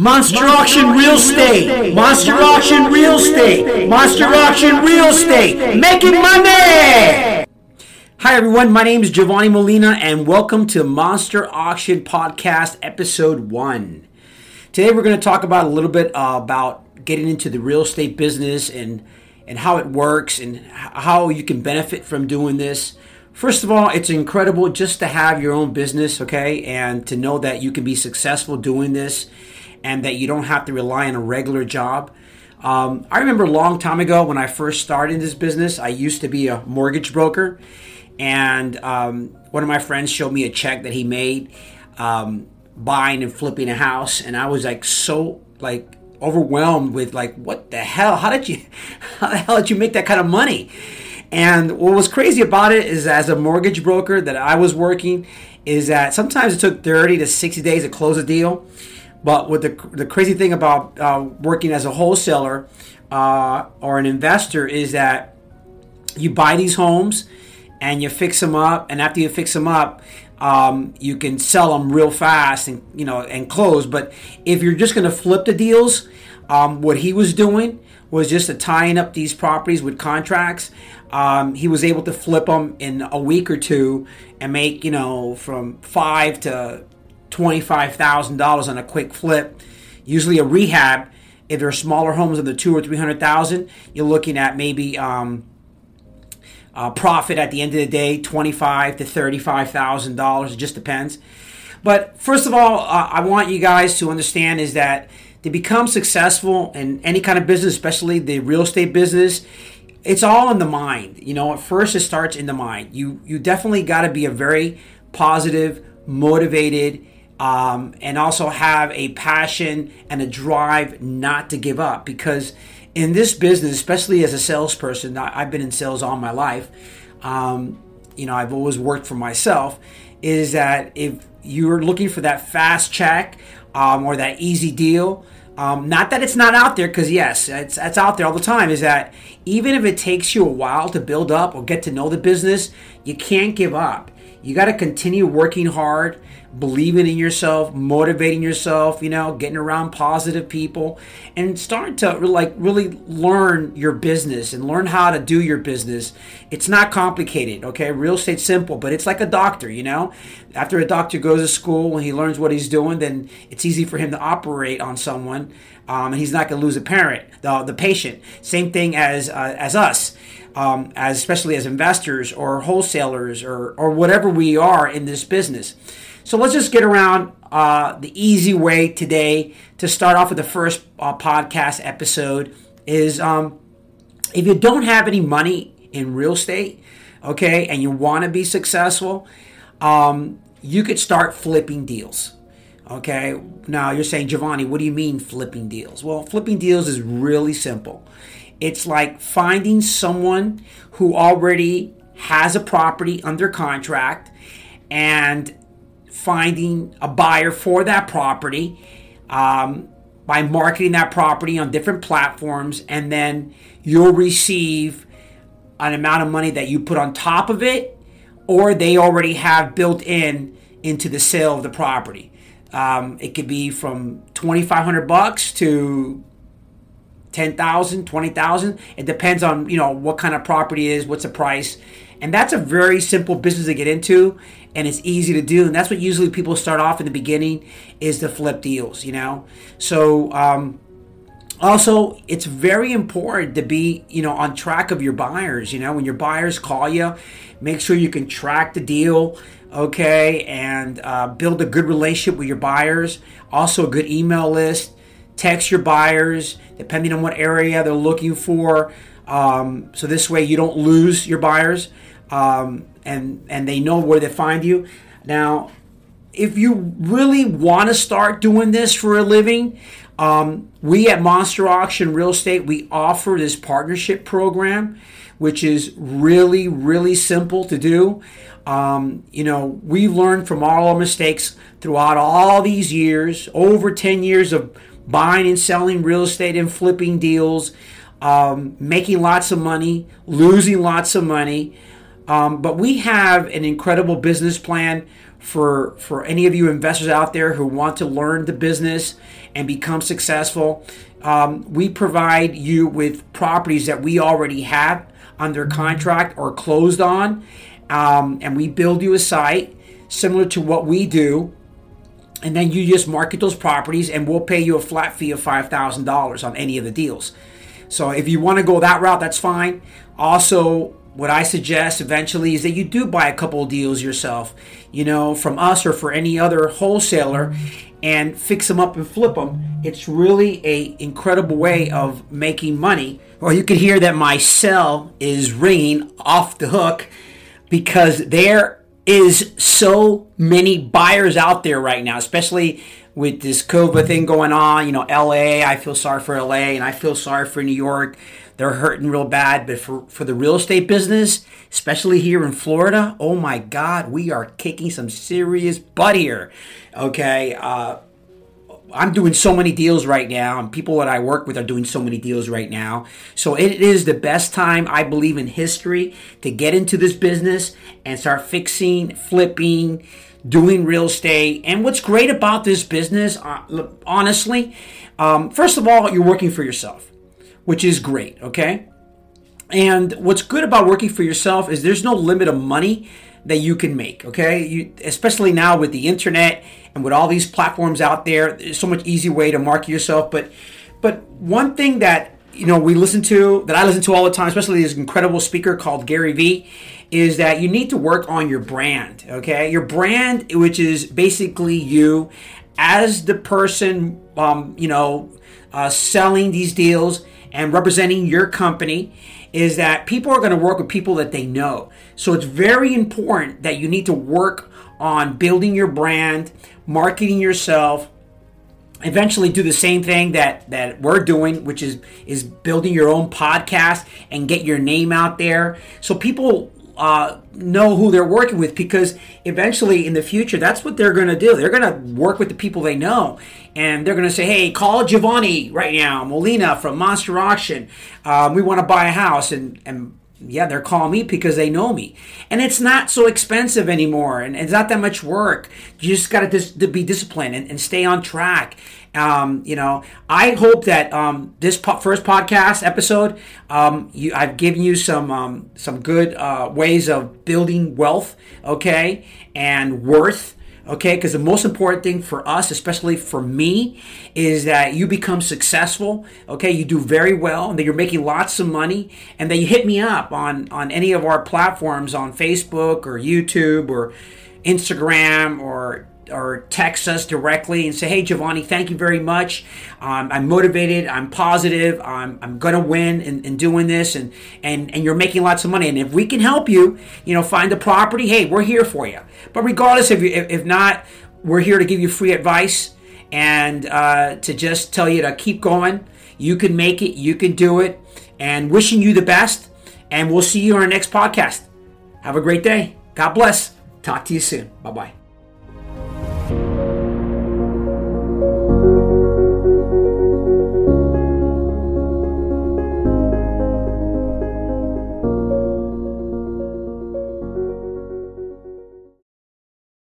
Monster Auction Real Estate. Monster Auction Real Estate. Monster Auction Real Estate. Making money. Hi everyone, my name is Giovanni Molina and welcome to Monster Auction Podcast episode 1. Today we're going to talk about a little bit uh, about getting into the real estate business and and how it works and how you can benefit from doing this. First of all, it's incredible just to have your own business, okay? And to know that you can be successful doing this and that you don't have to rely on a regular job. Um, I remember a long time ago when I first started this business, I used to be a mortgage broker, and um, one of my friends showed me a check that he made um, buying and flipping a house, and I was like so like overwhelmed with like what the hell? How did you how the hell did you make that kind of money? And what was crazy about it is as a mortgage broker that I was working is that sometimes it took 30 to 60 days to close a deal. But what the, the crazy thing about uh, working as a wholesaler uh, or an investor is that you buy these homes and you fix them up, and after you fix them up, um, you can sell them real fast and you know and close. But if you're just going to flip the deals, um, what he was doing was just to tying up these properties with contracts. Um, he was able to flip them in a week or two and make you know from five to $25,000 on a quick flip. Usually a rehab, if they're smaller homes of the two or 300,000, you're looking at maybe um, profit at the end of the day, twenty-five to thirty-five thousand dollars. It just depends. But first of all, uh, I want you guys to understand is that to become successful in any kind of business, especially the real estate business, it's all in the mind. You know, at first it starts in the mind. You you definitely got to be a very positive, motivated, um, and also have a passion and a drive not to give up. Because in this business, especially as a salesperson, I've been in sales all my life. Um, you know, I've always worked for myself. Is that if you're looking for that fast check um, or that easy deal, um, not that it's not out there, because yes, it's, it's out there all the time. Is that even if it takes you a while to build up or get to know the business, you can't give up. You got to continue working hard believing in yourself, motivating yourself, you know, getting around positive people and start to like really learn your business and learn how to do your business. It's not complicated, okay? Real estate's simple, but it's like a doctor, you know? After a doctor goes to school and he learns what he's doing, then it's easy for him to operate on someone um, and he's not going to lose a parent, the, the patient. Same thing as, uh, as us. Um, as especially as investors or wholesalers or, or whatever we are in this business. So let's just get around uh, the easy way today to start off with the first uh, podcast episode is um, if you don't have any money in real estate, okay, and you want to be successful, um, you could start flipping deals. Okay, now you're saying, Giovanni, what do you mean flipping deals? Well, flipping deals is really simple. It's like finding someone who already has a property under contract and finding a buyer for that property um, by marketing that property on different platforms, and then you'll receive an amount of money that you put on top of it, or they already have built in into the sale of the property. Um, it could be from 2500 bucks to 10,000, 20,000. It depends on, you know, what kind of property is, what's the price. And that's a very simple business to get into and it's easy to do. And that's what usually people start off in the beginning is to flip deals, you know? So, um, also, it's very important to be, you know, on track of your buyers. You know, when your buyers call you, make sure you can track the deal, okay, and uh, build a good relationship with your buyers. Also, a good email list. Text your buyers, depending on what area they're looking for. Um, so this way, you don't lose your buyers um, and and they know where to find you. Now, if you really want to start doing this for a living, um, we at Monster Auction Real Estate we offer this partnership program, which is really really simple to do. Um, you know, we've learned from all our mistakes throughout all these years, over 10 years of buying and selling real estate and flipping deals, um, making lots of money, losing lots of money. Um, but we have an incredible business plan for for any of you investors out there who want to learn the business and become successful, um, we provide you with properties that we already have under contract or closed on, um, and we build you a site similar to what we do. And then you just market those properties, and we'll pay you a flat fee of $5,000 on any of the deals. So if you want to go that route, that's fine. Also, what I suggest eventually is that you do buy a couple of deals yourself, you know, from us or for any other wholesaler and fix them up and flip them. It's really a incredible way of making money. Or you can hear that my cell is ringing off the hook because there is so many buyers out there right now, especially with this COVID thing going on. You know, LA, I feel sorry for LA and I feel sorry for New York they're hurting real bad. But for, for the real estate business, especially here in Florida, oh my God, we are kicking some serious butt here. Okay. Uh, I'm doing so many deals right now, and people that I work with are doing so many deals right now. So it is the best time, I believe, in history to get into this business and start fixing, flipping, doing real estate. And what's great about this business, uh, honestly, um, first of all, you're working for yourself which is great, okay? And what's good about working for yourself is there's no limit of money that you can make, okay? You, especially now with the internet and with all these platforms out there, there's so much easy way to market yourself. But but one thing that you know we listen to that I listen to all the time, especially this incredible speaker called Gary Vee, is that you need to work on your brand, okay? Your brand, which is basically you as the person, um, you know, uh, selling these deals and representing your company is that people are going to work with people that they know. So it's very important that you need to work on building your brand, marketing yourself, eventually do the same thing that that we're doing which is is building your own podcast and get your name out there so people uh, know who they're working with because eventually in the future that's what they're going to do they're going to work with the people they know and they're going to say hey call giovanni right now molina from monster auction um, we want to buy a house and and yeah, they're calling me because they know me. And it's not so expensive anymore and it's not that much work. You just got to dis- be disciplined and, and, stay on track. Um, you know, I hope that um, this po- first podcast episode, um, you, I've given you some um, some good uh, ways of building wealth, okay, and worth okay because the most important thing for us especially for me is that you become successful okay? You do very well and that you're making lots of money and that you hit me up on on any of our platforms on facebook or youtube or instagram or or text us directly and say, hey, Giovanni, thank you very much. Um, I'm motivated. I'm positive. I'm, I'm going to win in, in, doing this. And, and, and you're making lots of money. And if we can help you, you know, find a property, hey, we're here for you. But regardless, if, you, if not, we're here to give you free advice and uh, to just tell you to keep going. You can make it. You can do it. And wishing you the best. And we'll see you on our next podcast. Have a great day. God bless. Talk to you soon. Bye bye.